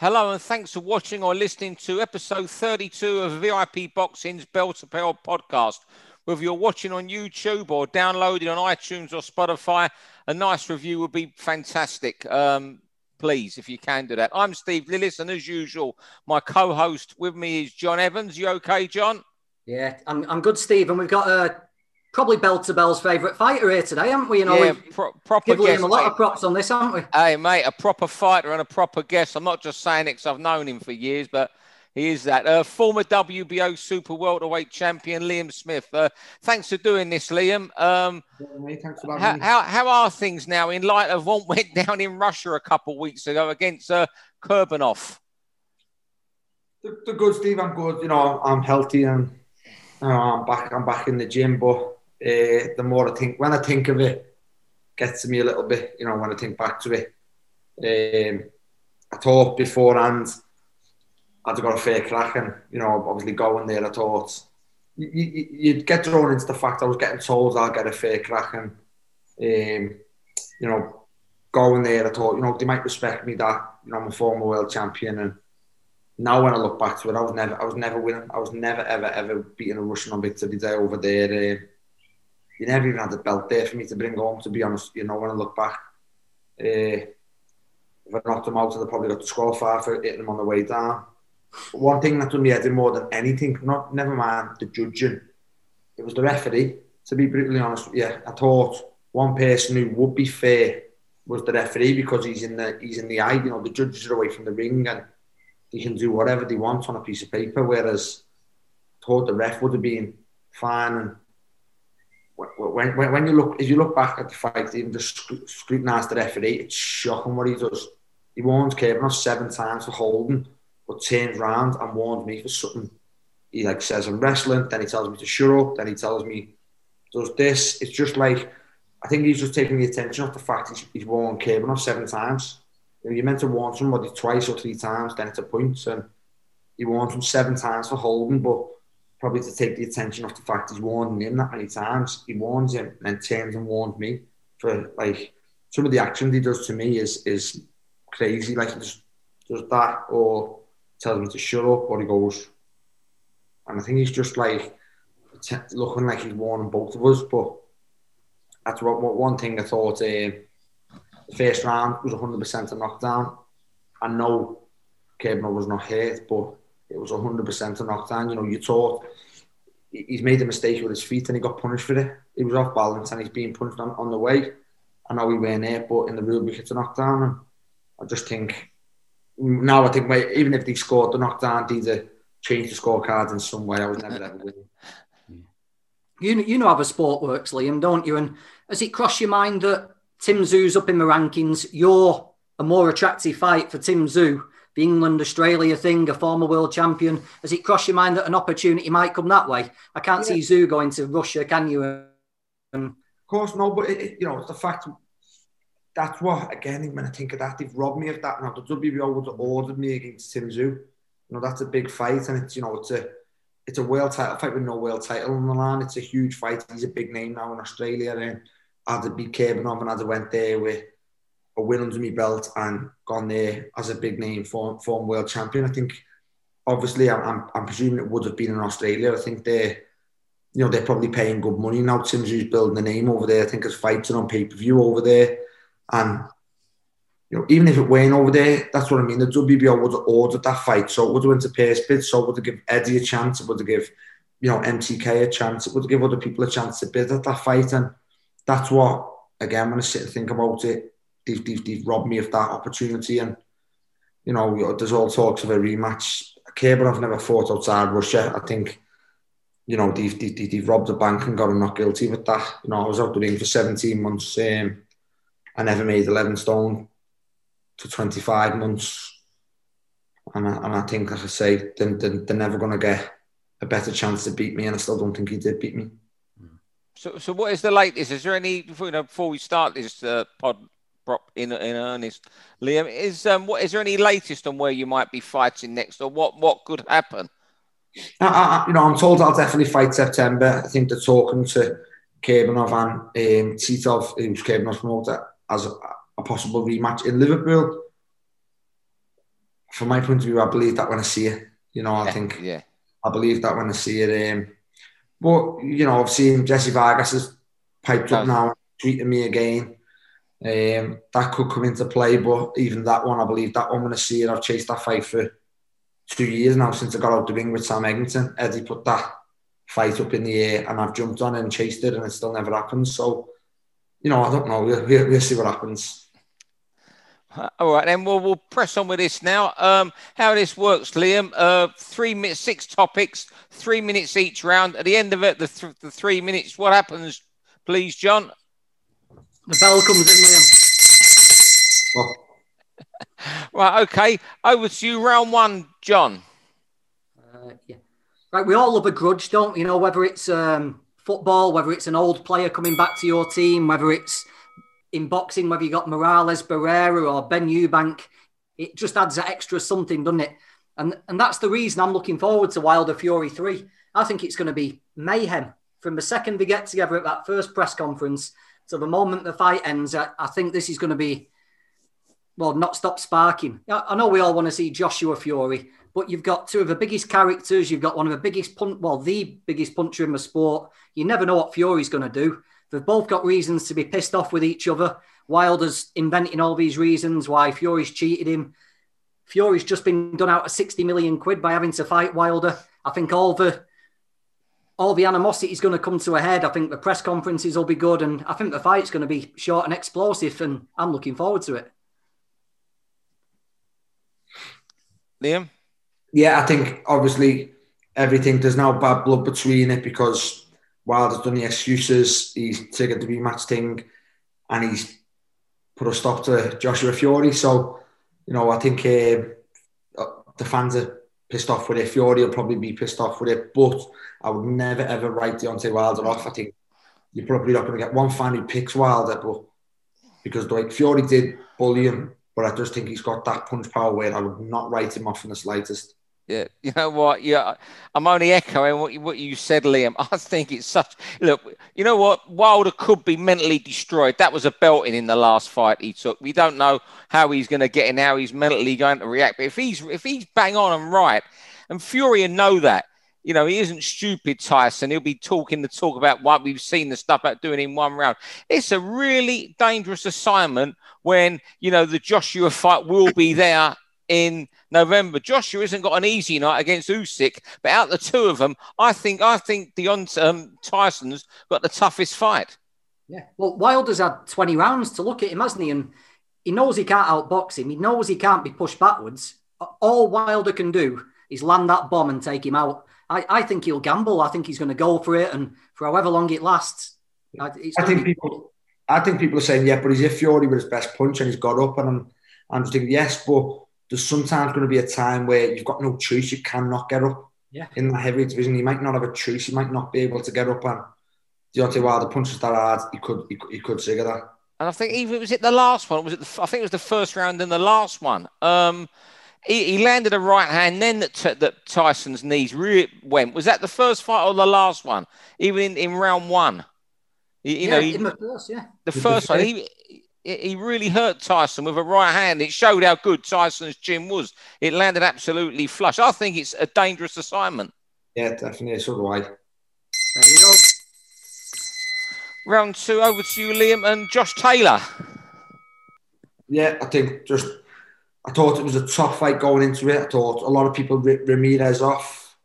Hello and thanks for watching or listening to episode 32 of VIP Boxing's Bell to Bell podcast. Whether you're watching on YouTube or downloading on iTunes or Spotify, a nice review would be fantastic. Um, please, if you can do that. I'm Steve Lillis, and as usual, my co-host with me is John Evans. You okay, John? Yeah, I'm, I'm good, Steve. And we've got a probably Bell to Bell's favourite fighter here today, haven't we? You know, yeah, pro- proper given him a lot mate. of props on this, haven't we? Hey, mate, a proper fighter and a proper guest. I'm not just saying it because I've known him for years, but he is that. Uh, former WBO Super Welterweight Champion Liam Smith. Uh, thanks for doing this, Liam. Um, yeah, thanks for how, how, how, are things now in light of what went down in Russia a couple of weeks ago against uh, Kurbanov? The, the good, Steve. I'm good. You know, I'm healthy and you know, I'm back. I'm back in the gym, but uh, the more I think, when I think of it, gets to me a little bit, you know, when I think back to it. Um, I thought beforehand I'd got a fair crack and, you know, obviously going there, I thought you, you'd get drawn into the fact I was getting told I'll get a fair crack and, um, you know, going there, I thought, you know, they might respect me that, you know, I'm a former world champion and now when I look back to it, I was never, I was never winning. I was never, ever, ever beating a Russian on victory day over there. Uh, you never even had a belt there for me to bring home, to be honest. You know, when I look back, uh, if I knocked them out, I'd probably got disqualified for hitting them on the way down. But one thing that done me head more than anything, not never mind the judging, it was the referee. To be brutally honest you, I thought one person who would be fair was the referee because he's in the he's in the eye. You know, the judges are away from the ring and they can do whatever they want on a piece of paper. Whereas I thought the ref would have been fine and when, when, when you look, if you look back at the fight, even just scrutinise the referee, it's shocking what he does. He warns Kurbanov seven times for holding, but turns round and warns me for something. He like says I'm wrestling, then he tells me to shut up, then he tells me does this. It's just like I think he's just taking the attention off the fact he's, he's warned Kurbanov seven times. You know, you're meant to warn somebody twice or three times, then it's a point, and he warns him seven times for holding, but probably to take the attention off the fact he's warned him that many times. He warns him and then turns and warns me for like some of the actions he does to me is is crazy. Like he just does that or tells me to shut up or he goes. And I think he's just like looking like he's warning both of us. But that's what, what one thing I thought. Uh, the first round was 100% a knockdown. I know Kurbanov was not hurt, but it was 100% a knockdown. You know, you thought he's made a mistake with his feet and he got punished for it. He was off balance and he's being punished on, on the way. I know we weren't there, but in the rule book it's a knockdown. And I just think now I think wait, even if they scored the knockdown, they'd have changed the scorecards in some way. I was never ever winning. You you know how the sport works, Liam, don't you? And has it crossed your mind that Tim Tszyu's up in the rankings? You're a more attractive fight for Tim Tszyu the England Australia thing, a former world champion. Has it crossed your mind that an opportunity might come that way? I can't yeah. see Tszyu going to Russia, can you? Um, of course, no, but it, you know, it's the fact that's what again when I think of that, they've robbed me of that. Now the WBO would have ordered me against Tim Tszyu. You know, that's a big fight, and it's you know, it's a it's a world title fight with no world title on the line. It's a huge fight. He's a big name now in Australia, and I'd have beat Kurbanov and I'd have went there with a win under my belt and gone there as a big name form, world champion. I think obviously I'm, I'm, presuming it would have been in Australia. I think they you know they're probably paying good money now. Tim Tszyu's building a name over there. I think it's fighting on pay per view over there, and you know even if it weren't over there, that's what I mean. The WBO would have ordered that fight, so it would have went to purse bid. So it would have given Eddie a chance. It would have give you know MTK a chance. It would have give other people a chance to bid at that fight, and that's what again when I sit and think about it they've, they've, they've robbed me of that opportunity. And, you know, there's all talks of a rematch. I've never fought outside Russia. I think, you know, they've, they've, they've robbed the bank and got him not guilty with that. You know, I was out the ring for 17 months. Um, I never made 11 stone to 25 months. And I, and I think, like I say, they're, they're, they're never going to get a better chance to beat me. And I still don't think he did beat me. So, so what is the latest? Is there any, you know, before we start this uh, pod, prop in in earnest. Liam, is um, what is there any latest on where you might be fighting next, or what what could happen? I, I, you know, I'm told I'll definitely fight September. I think they're talking to Kurbanov and um, Titov, who's Kurbanov's promoter, as a, a, possible rematch in Liverpool. from my point of view, I believe that when I see it. You know, I Yeah, think yeah. I believe that when I see it. Um, but you know, I've seen Jesse Vargas has piped up now, tweeting me again. Um, that could come into play, but even that one, I believe that one when I see it, I've chased that fight for two years now since I got out the ring with Sam Eggington. Eddie put that fight up in the air, and I've jumped on and chased it, and it still never happened. So, you know, I don't know. We'll, we'll, we'll see what happens. All right, then we'll, we'll press on with this now. Um, how this works, Liam? Uh, three minutes, six topics, three minutes each round. At the end of it, the, th- the three minutes, what happens, please, John? The bell comes in, Liam. Well, Right, okay. Over to you, round one, John. Uh, yeah. Right, we all love a grudge, don't we? You know, whether it's um, football, whether it's an old player coming back to your team, whether it's in boxing, whether you got Morales, Barrera, or Benn Eubank, it just adds that extra something, doesn't it? And and that's the reason I'm looking forward to Wilder Fury 3. I think it's going to be mayhem from the second they get together at that first press conference to the moment the fight ends. I, I think this is going to be, well, not stop sparking. I, I know we all want to see Joshua Fury, but you've got two of the biggest characters. You've got one of the biggest, pun- well, the biggest puncher in the sport. You never know what Fury's going to do. They've both got reasons to be pissed off with each other. Wilder's inventing all these reasons why Fury's cheated him. Fury's just been done out of 60 million quid by having to fight Wilder. I think all the all the animosity is going to come to a head. I think the press conferences will be good, and I think the fight's going to be short and explosive, and I'm looking forward to it. Liam? yeah, I think obviously everything there's no bad blood between it because Wilder's done the excuses, he's taken the rematch thing, and he's put a stop to Joshua Fury. So, you know, I think uh, the fans are pissed off with it. Fury will probably be pissed off with it, but I would never ever write Deontay Wilder off. I think you're probably not going to get one fan who picks Wilder, but because like Fury did bully him, but I just think he's got that punch power where I would not write him off in the slightest. Yeah, you know what? Yeah, I'm only echoing what you, what you said, Liam. I think it's such. Look, you know what? Wilder could be mentally destroyed. That was a belting in the last fight he took. We don't know how he's going to get in, how he's mentally going to react. But if he's if he's bang on and right, and Fury and know that, you know, he isn't stupid, Tyson. He'll be talking the talk about what we've seen the stuff about doing in one round. It's a really dangerous assignment when you know the Joshua fight will be there in November. Joshua hasn't got an easy night against Usyk, but out of the two of them, I think I think Deont- um, Tyson's got the toughest fight. Yeah. Well, Wilder's had 20 rounds to look at him, hasn't he? And he knows he can't outbox him. He knows he can't be pushed backwards. All Wilder can do is land that bomb and take him out. I, I think he'll gamble. I think he's going to go for it, and for however long it lasts. I, it's I think be- people, I think people are saying, yeah, but he's if Fury with his best punch and he's got up, and I'm, I'm just thinking, yes, but there's sometimes going to be a time where you've got no choice, you cannot get up. Yeah. In the heavyweight division, you might not have a choice, you might not be able to get up, and Deontay Wilder punches that hard, he could, he could, he could trigger that. And I think even was it the last one? Was it? The, I think it was the first round and the last one. Um, he, he landed a right hand, then that, t- that Tyson's knees really went. Was that the first fight or the last one? Even in, in round one, you, you yeah, know, he, in the first, yeah. the first one, he, he really hurt Tyson with a right hand. It showed how good Tyson's chin was. It landed absolutely flush. I think it's a dangerous assignment. Yeah, definitely. So do I. There you go. Round two, over to you, Liam and Josh Taylor. Yeah, I think just I thought it was a tough fight going into it. I thought a lot of people rip Ramirez off.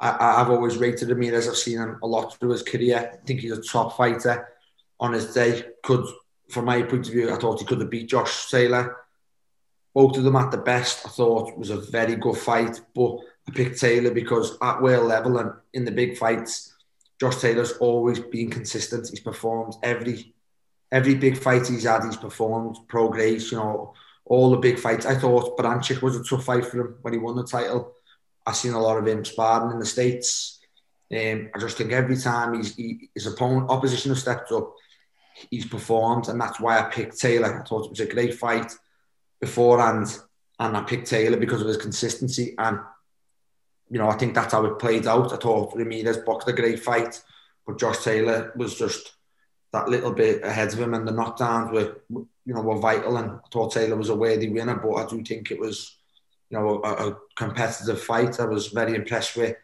I, I- I've always rated Ramirez. I've seen him a lot through his career. I think he's a top fighter on his day. Could, from my point of view, I thought he could have beat Josh Taylor. Both of them at the best, I thought was a very good fight. But I picked Taylor because at world level and in the big fights, Josh Taylor's always been consistent. He's performed every every big fight he's had, he's performed. Pro you know, all the big fights. I thought Baranchyk was a tough fight for him when he won the title. I've seen a lot of him sparring in the States. Um, I just think every time he's, he, his opponent, opposition has stepped up, he's performed, and that's why I picked Taylor. I thought it was a great fight beforehand, and I picked Taylor because of his consistency. And, you know, I think that's how it played out. I thought Ramirez boxed a great fight, but Josh Taylor was just that little bit ahead of him, and the knockdowns were, you know, were vital. And I thought Taylor was a worthy winner, but I do think it was you know, a, a competitive fight. I was very impressed with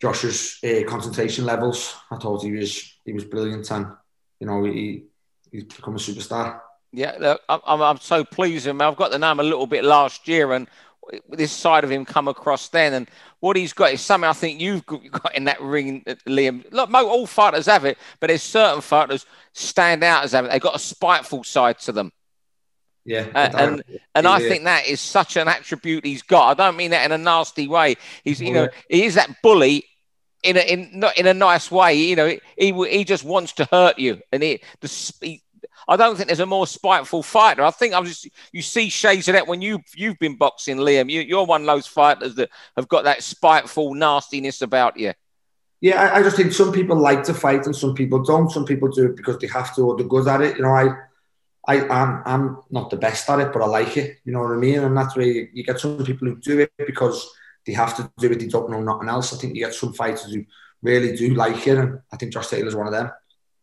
Josh's uh, concentration levels. I thought he was he was brilliant, and you know, he he's become a superstar. Yeah, look, I'm, I'm so pleased with him. I've got the name a little bit last year, and this side of him come across then, and what he's got is something I think you've got in that ring, Liam. Look, all fighters have it, but there's certain fighters stand out as having they've got a spiteful side to them. Yeah, uh, and and I think that is such an attribute he's got. I don't mean that in a nasty way. He's you know he is that bully in a in not in a nice way. You know he he just wants to hurt you, and he the he, I don't think there's a more spiteful fighter. I think I'm just you see shades of that when you you've been boxing, Liam. You, you're one of those fighters that have got that spiteful nastiness about you. Yeah, I, I just think some people like to fight and some people don't. Some people do it because they have to or they're good at it. You know, I. I, I'm, I'm not the best at it, but I like it. You know what I mean? And that's where you, you get some people who do it because they have to do it. They don't know nothing else. I think you get some fighters who really do like it, and I think Josh Taylor's one of them.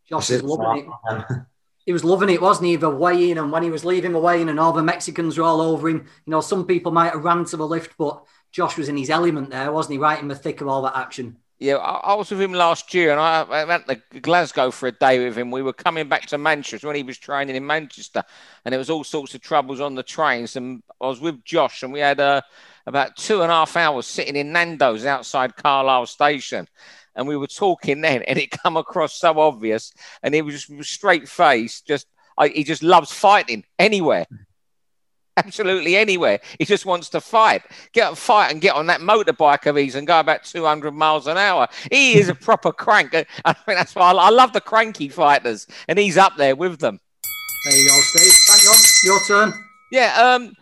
Josh is loving it. Um, he was loving it, wasn't he? The weighing and when he was leaving the weighing and all the Mexicans were all over him. You know, some people might have ran to the lift, but Josh was in his element there, wasn't he? Right in the thick of all that action. Yeah, I, was with him last year, and I, I, went to Glasgow for a day with him. We were coming back to Manchester when he was training in Manchester, and there was all sorts of troubles on the trains. And I was with Josh, and we had uh, about two and a half hours sitting in Nando's outside Carlisle Station and we were talking then, and it come across so obvious, and he was just straight face, just I, he just loves fighting anywhere. Absolutely anywhere. He just wants to fight. Get a fight and get on that motorbike of his and go about 200 miles an hour. He is a proper crank. I think that's why I, I love the cranky fighters, and he's up there with them. There you go, Steve. Hang on, your turn. Yeah, um,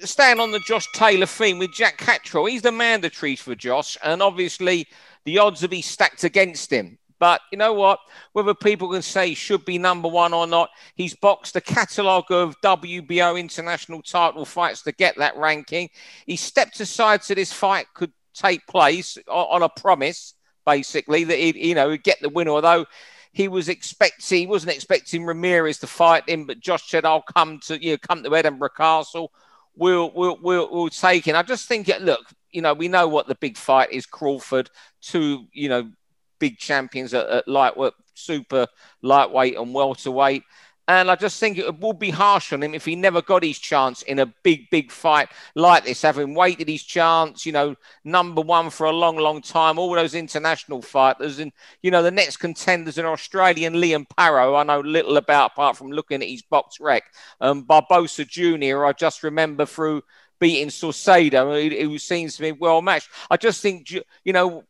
staying on the Josh Taylor theme with Jack Catterall, he's the mandatories for Josh, and obviously the odds will be stacked against him. But you know what? Whether people can say he should be number one or not, he's boxed a catalogue of WBO international title fights to get that ranking. He stepped aside so this fight could take place on a promise, basically, that he'd, you know, he'd get the win, Although he was expecting, he wasn't expecting Ramirez to fight him, but Josh said, "I'll come to you, know, come to Edinburgh Castle. We'll, we'll, we'll, we'll take it." I just think, look, you know, we know what the big fight is Crawford, two, you know, big champions at, at lightweight, super lightweight and welterweight. And I just think it would be harsh on him if he never got his chance in a big, big fight like this, having waited his chance, you know, number one for a long, long time, all those international fighters. And, you know, the next contenders are Australian Liam Paro, I know little about apart from looking at his BoxRec. Um, Barboza Jr., I just remember through beating Saucedo, who seems to be well matched. I just think, you know,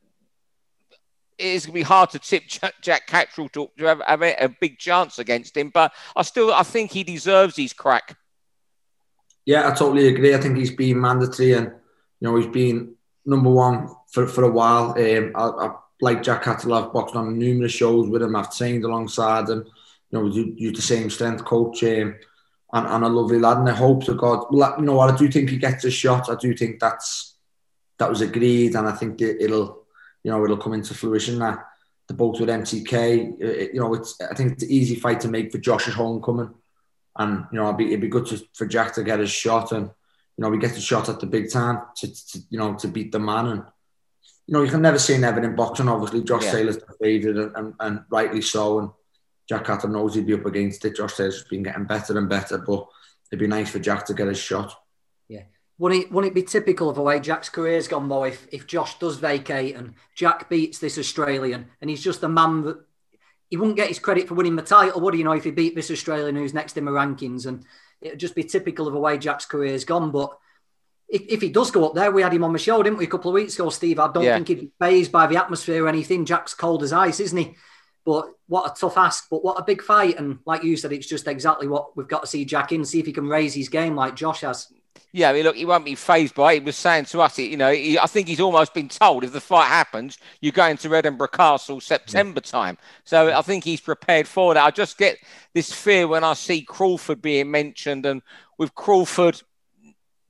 it's going to be hard to tip Jack Catterall to, to have, have, a big chance against him, but I still I think he deserves his crack. Yeah, I totally agree. I think he's been mandatory, and you know he's been number one for, for a while. Um, I, I like Jack Catterall. I've boxed on numerous shows with him. I've trained alongside him. You know, you, the same strength coach. Um, and, and a lovely lad. And I hope to God, you know what, I do think he gets a shot. I do think that's that was agreed, and I think it'll, you know, it'll come into fruition. That the both with MTK, uh, it, you know, it's I think it's an easy fight to make for Josh's homecoming, and you know, it'd be, it'd be good to, for Jack to get his shot, and you know, we get the shot at the big time to, to you know to beat the man, and you know, you can never say never in boxing. Obviously, Josh yeah. Taylor's the favourite, and, and, and rightly so, and Jack Catterall knows he'd be up against it. Josh Taylor's been getting better and better, but it'd be nice for Jack to get his shot. Wouldn't it, wouldn't it be typical of the way Jack's career's gone, though, if, if Josh does vacate and Jack beats this Australian and he's just the man that he wouldn't get his credit for winning the title, would he? You know, if he beat this Australian who's next in the rankings, and it'd just be typical of the way Jack's career's gone. But if, if he does go up there, we had him on the show, didn't we, a couple of weeks ago, Steve? I don't yeah. think he'd be fazed by the atmosphere or anything. Jack's cold as ice, isn't he? But what a tough ask, but what a big fight. And like you said, it's just exactly what we've got to see Jack in, see if he can raise his game like Josh has. Yeah, I mean, look, he won't be fazed by it. He was saying to us, you know, he, I think he's almost been told if the fight happens, you're going to Edinburgh Castle September yeah. time. So I think he's prepared for that. I just get this fear when I see Crawford being mentioned, and with Crawford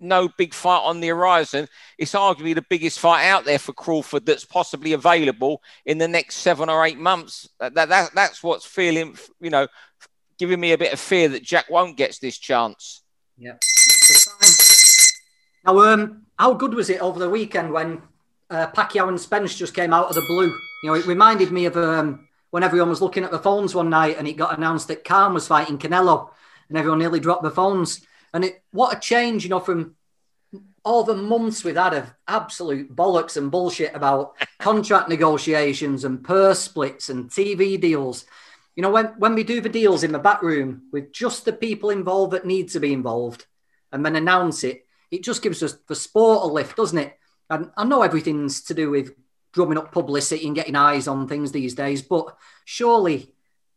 no big fight on the horizon. It's arguably the biggest fight out there for Crawford that's possibly available in the next seven or eight months. That, that that's what's feeling, you know, giving me a bit of fear that Jack won't get this chance. Yeah. Now, um, how good was it over the weekend when uh, Pacquiao and Spence just came out of the blue? You know, it reminded me of um, when everyone was looking at the phones one night and it got announced that Khan was fighting Canelo, and everyone nearly dropped the phones. And it, what a change, you know, from all the months we've had of absolute bollocks and bullshit about contract negotiations and purse splits and TV deals. You know, when, when we do the deals in the back room with just the people involved that need to be involved and then announce it, it just gives us the sport a lift, doesn't it? And I know everything's to do with drumming up publicity and getting eyes on things these days, but surely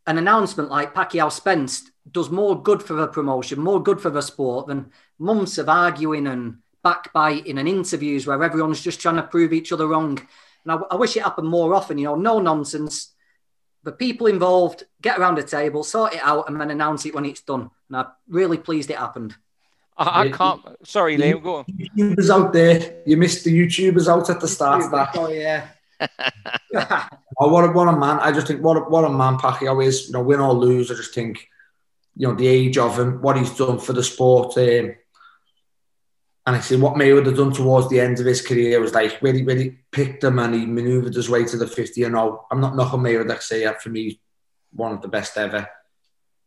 an announcement like Pacquiao Spence does more good for the promotion, more good for the sport than months of arguing and backbiting and interviews where everyone's just trying to prove each other wrong. And I, I wish it happened more often, you know, no nonsense. The people involved get around a table, sort it out, and then announce it when it's done. And I'm really pleased it happened. I, I can't. Sorry, Liam. Go on. YouTubers out there. You missed the YouTubers out at the start of that. Oh yeah. oh, what a, what a man! I just think what a, what a man Pacquiao is. You know, win or lose, I just think you know the age of him, what he's done for the sport. Um, and I see what Mayweather done towards the end of his career was like really, really picked him and he manoeuvred his way to the 50 and all. I'm not knocking Mayweather, I say that for me, one of the best ever.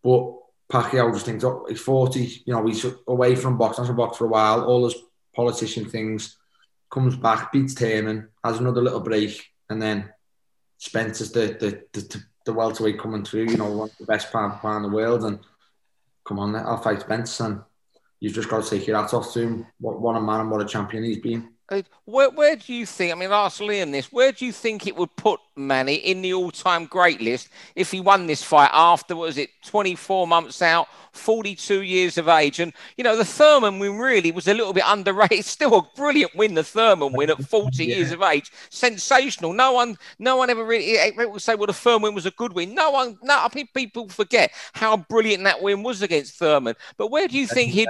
But Pacquiao just thinks, oh, he's 40, you know, he's away from boxing, has box for a while, all his politician things, comes back, beats Thurman, has another little break, and then Spencer's the the, the, the welterweight coming through, you know, one of the best pound in the world. And come on, I'll fight Spence. And you've just got to take your hat off to him. What, what a man and what a champion he's been. Where, where do you think? I mean, ask Liam this. Where do you think it would put Manny in the all-time great list if he won this fight after was it 24 months out, 42 years of age? And you know, the Thurman win really was a little bit underrated. Still a brilliant win, the Thurman win at 40 yeah. years of age, sensational. No one, no one ever really eh, people say, well, the Thurman win was a good win. No one, no, I think people forget how brilliant that win was against Thurman. But where do you think he'd?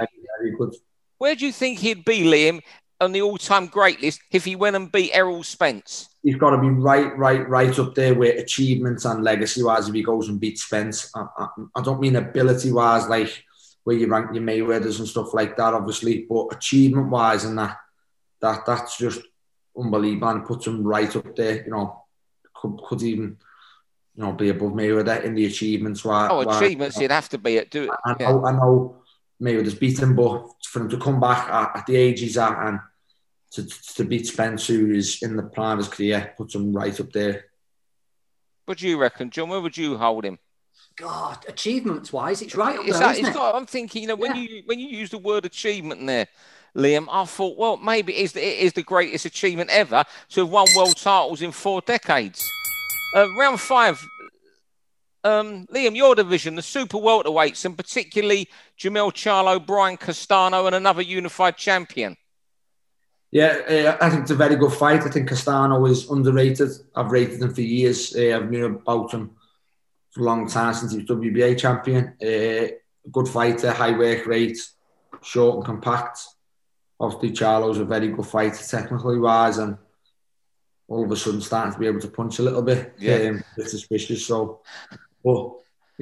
Where do you think he'd be, Liam, on the all-time great list if he went and beat Errol Spence? He's got to be right, right, right up there with achievements and legacy-wise if he goes and beats Spence. I, I, I don't mean ability-wise, like where you rank your Mayweathers and stuff like that, obviously, but achievement-wise and that, that that's just unbelievable and puts him right up there. You know, could, could even you know be above Mayweather in the achievements. Why, oh, achievements, you would have to be at do it. I, yeah. I, I know Mayweather's beaten, but for him to come back at, at the age he's at and to, to beat Spence, who is in the prime of his career, puts him right up there. What do you reckon, John? Where would you hold him? God, achievements wise, it's right up there, that, isn't it? Got, I'm thinking, you know, when yeah. you when you use the word achievement in there, Liam, I thought, well, maybe it is, the, it is the greatest achievement ever to have won world titles in four decades. Uh, round five, um, Liam, your division, the super welterweights, and particularly Jermell Charlo, Brian Castano, and another unified champion. Yeah, uh, I think it's a very good fight. I think Castano is underrated. I've rated him for years. Uh, I've known about him for a long time since he was WBA champion. Uh, good fighter, high work rate, short and compact. Obviously, Charlo's a very good fighter technically wise, and all of a sudden starting to be able to punch a little bit. Yeah, um, bit suspicious. So, but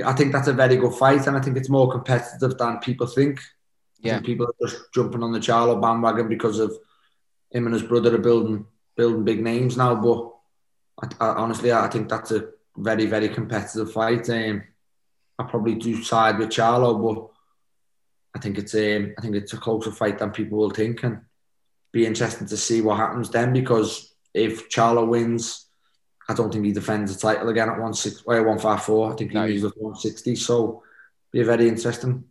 I think that's a very good fight, and I think it's more competitive than people think. Yeah, think people are just jumping on the Charlo bandwagon because of him and his brother are building building big names now. But I, I, honestly, I think that's a very very competitive fight. Um, I probably do side with Charlo, but I think it's um, I think it's a closer fight than people will think, and be interesting to see what happens then. Because if Charlo wins, I don't think he defends the title again at one six or one five four. I think he no. moves at one sixty. So be very interesting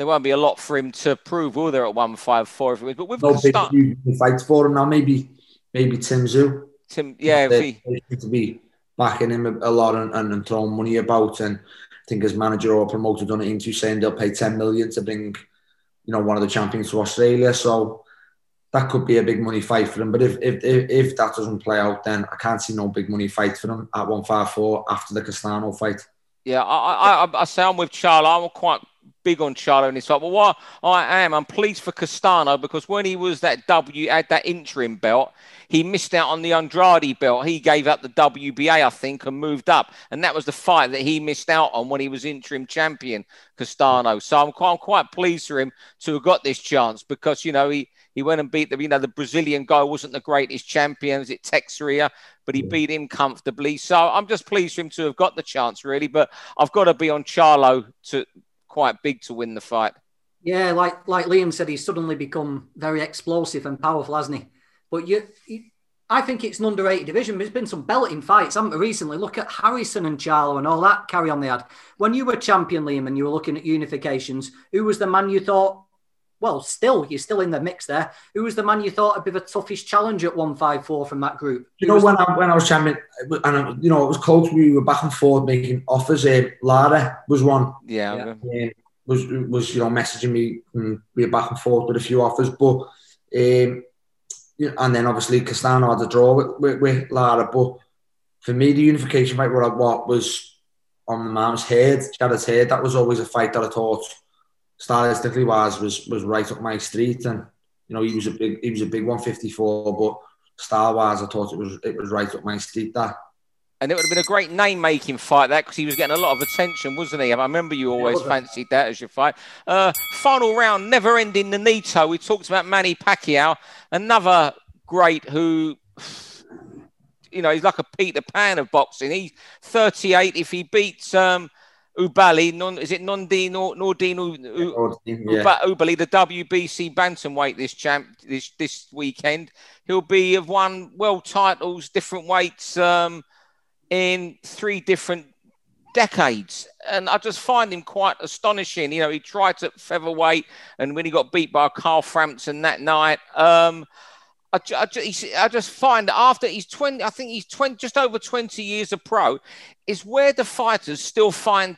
there won't be a lot for him to prove, will there, at 154 if it was? But with no big start... fights for him now. Maybe maybe Tim Tszyu. Tim, yeah, if he... to be backing him a lot and, and, throwing money about. And I think his manager or promoter done it into saying they'll pay 10 million to bring, you know, one of the champions to Australia. So that could be a big money fight for him. But if if if, if that doesn't play out, then I can't see no big money fight for him at 154 after the Castano fight. Yeah, I, I, I say I'm with Charlo. I'm quite big on Charlo in this fight. But what I am, I'm pleased for Castano because when he was that W at that interim belt, he missed out on the Andrade belt. He gave up the WBA, I think, and moved up. And that was the fight that he missed out on when he was interim champion, Castano. So I'm quite, I'm quite pleased for him to have got this chance because, you know, he, He went and beat the, you know, the Brazilian guy wasn't the greatest champion, is it Teixeira, but he beat him comfortably. So I'm just pleased for him to have got the chance, really. But I've got to be on Charlo to quite big to win the fight. Yeah, like like Liam said, he's suddenly become very explosive and powerful, hasn't he? But you, you I think it's an underrated division. There's been some belting fights, haven't there, recently? Look at Harrison and Charlo and all that carry on they had. When you were champion, Liam, and you were looking at unifications, who was the man you thought, well, still, you're still in the mix there. Who was the man you thought would be the toughest challenge at 154 from that group? You know, when I, when I was champion, and, you know, it was close, we were back and forth making offers. Uh, Lara was one. Yeah. yeah. Um, was, was, you know, messaging me and we were back and forth with a few offers. But, um, and then obviously Castano had a draw with, with, with, Lara. But for me, the unification fight, what, I, what was on the man's head, Jarrett Hurd, that was always a fight that I thought stylistically wise was was right up my street. And you know, he was a big he was a big 154, but style wise, I thought it was it was right up my street. That. And it would have been a great name-making fight that because he was getting a lot of attention, wasn't he? I remember you always fancied that as your fight. Uh, final round, never-ending Nonito. We talked about Manny Pacquiao, another great who, you know, he's like a Peter Pan of boxing. He's 38. If he beats um, Oubaali, non, is it Nordine or Nordine yeah. Oubaali, the WBC bantamweight this champ this this weekend. He'll be have won world titles, different weights. Um, in three different decades. And I just find him quite astonishing. You know, he tried at featherweight and when he got beat by Carl Frampton that night, um, I, I, I, just find that after he's 20, I think he's 20, just over 20 years of pro, is where the fighters still find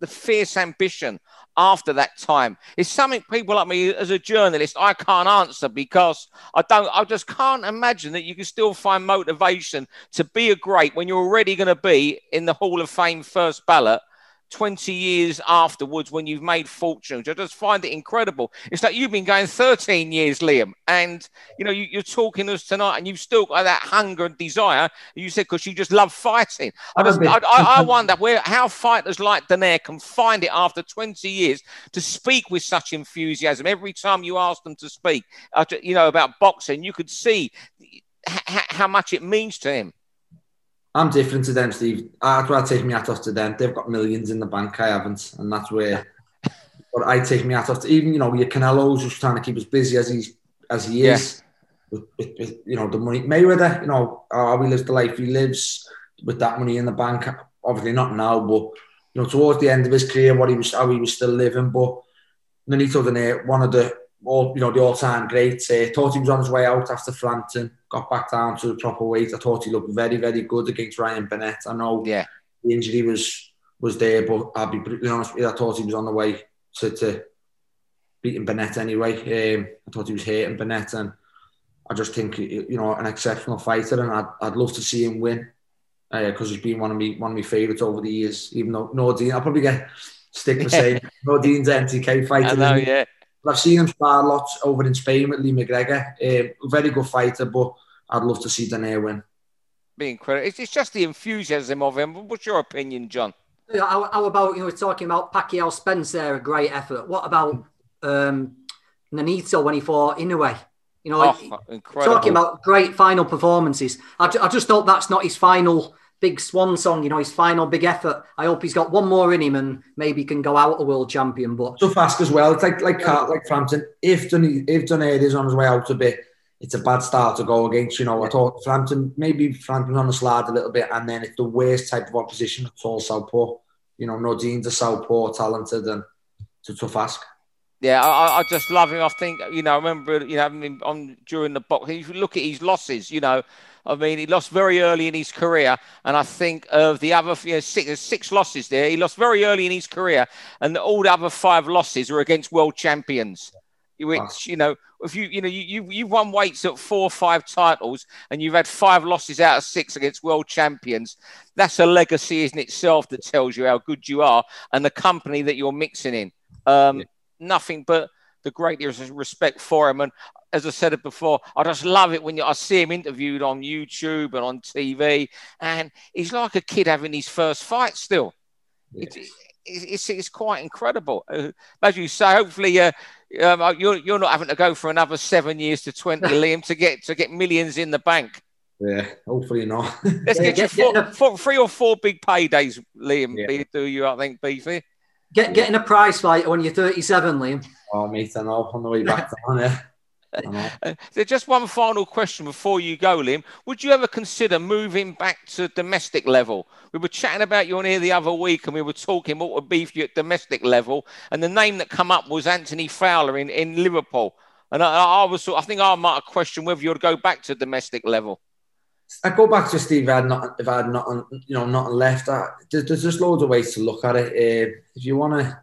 the fierce ambition after that time? It's something people like me as a journalist I can't answer because I don't I just can't imagine that you can still find motivation to be a great when you're already going to be in the Hall of Fame first ballot 20 years afterwards when you've made fortunes. I just find it incredible. It's like you've been going 13 years, Liam, and you know you, are talking to us tonight, and you've still got that hunger and desire. You said because you just love fighting. I just, I, I, I, wonder where how fighters like Donaire can find it after 20 years to speak with such enthusiasm. Every time you ask them to speak, uh, you know about boxing, you could see how much it means to him. I'm different to them, Steve. That's where I take my hat off to them. They've got millions in the bank, I haven't, and that's where. but I take my hat off to even you know your Canelo's just trying to keep as busy as he's as he is. With, with, with, you know the money Mayweather, you know how he lives the life he lives with that money in the bank. Obviously not now, but you know towards the end of his career, what he was how he was still living. But Nonito Donaire, one of the all you know the all-time greats. Uh, thought he was on his way out after Frampton, got back down to the proper weight. I thought he looked very, very good against Ryan Burnett. I know yeah. the injury was was there, but I'll be brutally honest with you, I thought he was on the way to, to beating Burnett anyway. Um, I thought he was hating Burnett, and I just think you know an exceptional fighter, and I'd, I'd love to see him win because uh, he's been one of me one of my favourites over the years. Even though Nordine, I'll probably get stick for saying Nordine's MTK fighter. I know, yeah. I've seen him spar lots over in Spain with Lee McGregor. Um, very good fighter, but I'd love to see Donaire win. Be incredible. It's just the enthusiasm of him. What's your opinion, John? How, how about you know we're talking about Pacquiao Spence there, a great effort. What about um, Nonito when he fought Inoue? You know, oh, incredible. talking about great final performances. I, I just hope that's not his final big swan song, you know, his final big effort. I hope he's got one more in him and maybe can go out a world champion. But so fast as well. It's like like yeah. like Frampton. If Dun if Donaire is on his way out a bit, it's a bad start to go against. You know, I thought Frampton maybe Frampton on the slide a little bit, and then it's the worst type of opposition. It's all southpaw. You know, Nordine's a southpaw, talented, and it's a tough ask. Yeah, I, I, just love him. I think you know. I remember you know I mean, on during the box. If you look at his losses, you know, I mean, he lost very early in his career, and I think of the other you know, six, six losses there. He lost very early in his career, and all the other five losses were against world champions. Which you know, if you you know you you you've won weights at four or five titles, and you've had five losses out of six against world champions. That's a legacy in itself that tells you how good you are and the company that you're mixing in. Um, yeah. Nothing but the greatest respect for him. And as I said it before, I just love it when you, I see him interviewed on YouTube and on TV, and he's like a kid having his first fight still. Yes. It's, it's, it's, quite incredible. Uh, as you say, hopefully uh, um, uh, you're you're not having to go for another seven years to twenty, Liam, to get to get millions in the bank. Yeah, hopefully not. Let's Yeah, get, you get- four, get four, three or four big paydays, Liam. Yeah. Do you? I think Beefy. Get, getting a prize fighter when you're 37, Liam. oh, mate, I know. On the way back down there. I know. Uh, so just one final question before you go, Liam. Would you ever consider moving back to domestic level? We were chatting about you on here the other week, and we were talking what would be for you at domestic level, and the name that come up was Anthony Fowler in, in Liverpool. And I, I was, sort- I think I might have questioned whether you'd go back to domestic level. I go back to Steve. If I had not, if I had nothing, you know, nothing left. I, there's, there's just loads of ways to look at it. Uh, if you want to,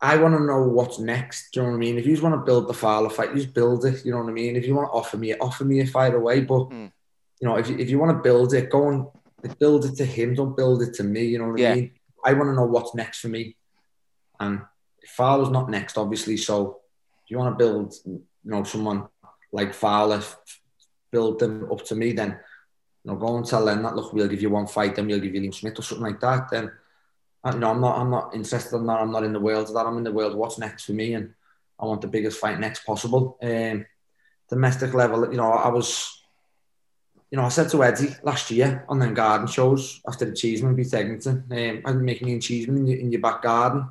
I want to know what's next. Do you know what I mean? If you just want to build the Fowler fight, you just build it. You know what I mean? If you want to offer me, offer me a fight away. But Mm. you know, if you, if you want to build it, go and build it to him. Don't build it to me. You know what Yeah. I mean? I want to know what's next for me. And Fowler's not next, obviously. So if you want to build, you know, someone like Fowler, build them up to me, then you know, go and tell them that look, we'll give you one fight, then we'll give you Liam Smith or something like that. Then you I'm not I'm not interested in that. I'm not in the world of that. I'm in the world what's next for me, and I want the biggest fight next possible. Um, domestic level, you know, I was, you know, I said to Eddie last year on them garden shows after the Cheeseman beat Eggington, um, I'm making me a Cheeseman in your, in your back garden,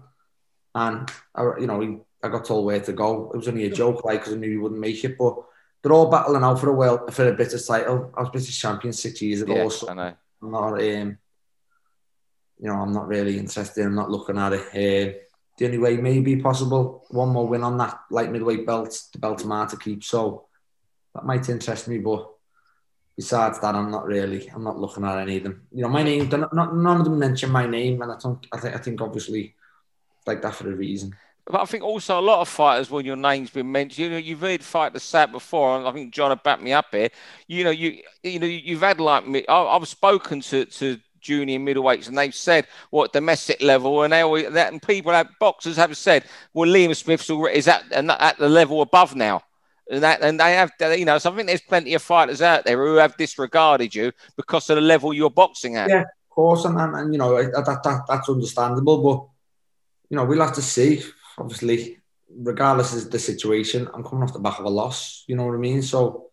and I, you know, I got told where to go. It was only a joke, like, because I knew he wouldn't make it, but they're all battling out for a world for a British title. I was British champion six years ago. Yeah, so I know. I'm not, um, you know, I'm not really interested. I'm not looking at it. Uh, the only way maybe possible one more win on that light middleweight belt, the belt of to keep. So that might interest me, but besides that, I'm not really. I'm not looking at any of them. You know, my name. Not, not, none of them mention my name, and I don't. I think. I think obviously, like that for a reason. But I think also a lot of fighters, when your name's been mentioned, you know, you've heard fighters sat before, and I think John had backed me up here. You know, you you know, you've had like me. I've spoken to to junior middleweights, and they've said what domestic level, and they always that, and people have boxers have said, well, Liam Smith's already is at and at the level above now. And that, and they have, you know, so I think there's plenty of fighters out there who have disregarded you because of the level you're boxing at. Yeah. Of course, and, and, and you know that, that that's understandable, but you know we'll have to see. Obviously, regardless of the situation, I'm coming off the back of a loss. You know what I mean? So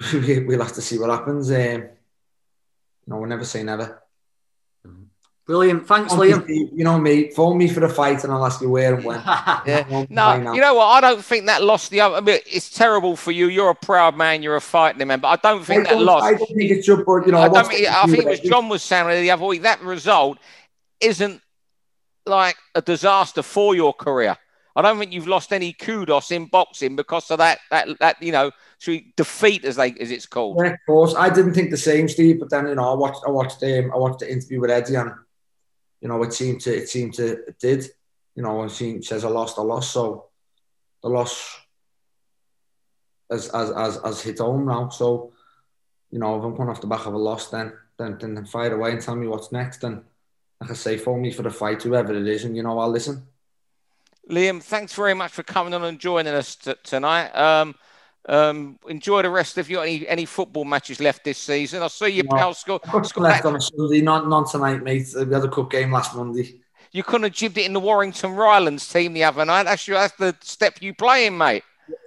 we'll have to see what happens. Um, you know, we'll never say never. Brilliant. Thanks, Liam. You know me. Phone me for the fight, and I'll ask you where and when. Yeah. No, you know what? I don't think that lost the other. I mean, it's terrible for you. You're a proud man. You're a fighting man, but I don't think I that don't, lost. I don't think it's your. but you know, I, don't what's think, the- I think it was John was saying the other week that result isn't like a disaster for your career. I don't think you've lost any kudos in boxing because of that that that you know defeat as they as it's called. Yeah, of course. I didn't think the same, Steve. But then you know, I watched, I watched, um, I watched the interview with Eddie, and you know, it seemed to, it seemed to, it did. You know, when he says I lost, I lost. So the loss has as as as hit home now. So you know, if I'm coming off the back of a loss, then then then fire away and tell me what's next. And like I say, phone me for the fight, whoever it is, and you know, I'll listen. Liam, thanks very much for coming on and joining us t- tonight. Um, um, enjoy the rest of your any any football matches left this season. I'll see you, No. pal score. Score left on Sunday, not not tonight, mate. We had a cup game last Monday. You couldn't have jibbed it in the Warrington Rylands team the other night. That's your, that's the step you play in, mate.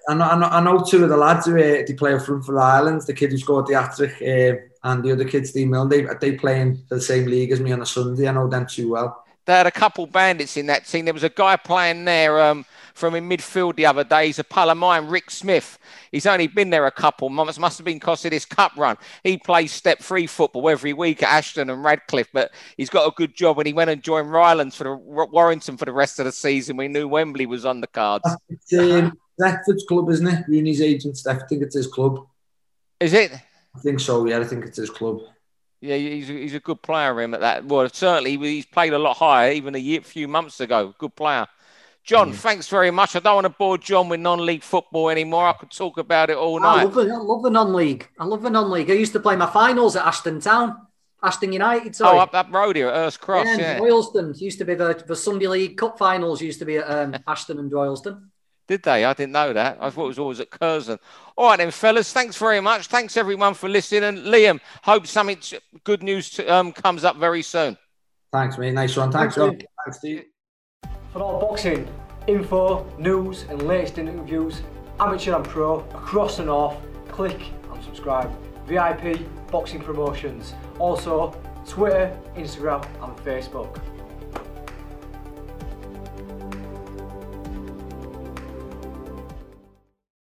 I know, I know, I know two of the lads who uh, they play from for Ireland. The kid who scored the hat trick uh, and the other kids, Steve Milne. They they play in the same league as me on a Sunday. I know them too well. They had a couple bandits in that team. There was a guy playing there um, from in midfield the other day. He's a pal of mine, Rick Smith. He's only been there a couple months. Must have been because of this cup run. He plays step three football every week at Ashton and Radcliffe, but he's got a good job. And he went and joined Rylands for the Warrington for the rest of the season. We knew Wembley was on the cards. It's um, Stretford's club, isn't it? Rooney's agent, Steph. I think it's his club. Is it? I think so. Yeah, I think it's his club. Yeah, he's a, he's a good player. Him at that. Well, certainly he's played a lot higher even a year, few months ago. Good player. John, Mm. thanks very much. I don't want to bore John with non-league football anymore. I could talk about it all I night. love, I love the non-league. I love the non-league. I used to play my finals at Ashton Town, Ashton United. Sorry. Oh, up that road here at Cross. yeah, Yeah. Royalston used to be the, the Sunday League Cup finals. Used to be at um, Ashton and Royalston. Did they? I didn't know that. I thought it was always at Curzon. All right, then, fellas. Thanks very much. Thanks everyone for listening. And Liam, hope something t- good news to, um, comes up very soon. Thanks, mate. Nice one. Thanks, Thanks, John. Thanks, Steve. For all boxing info, news, and latest interviews, amateur and pro, across the north, click and subscribe. VIP Boxing Promotions. Also, Twitter, Instagram, and Facebook.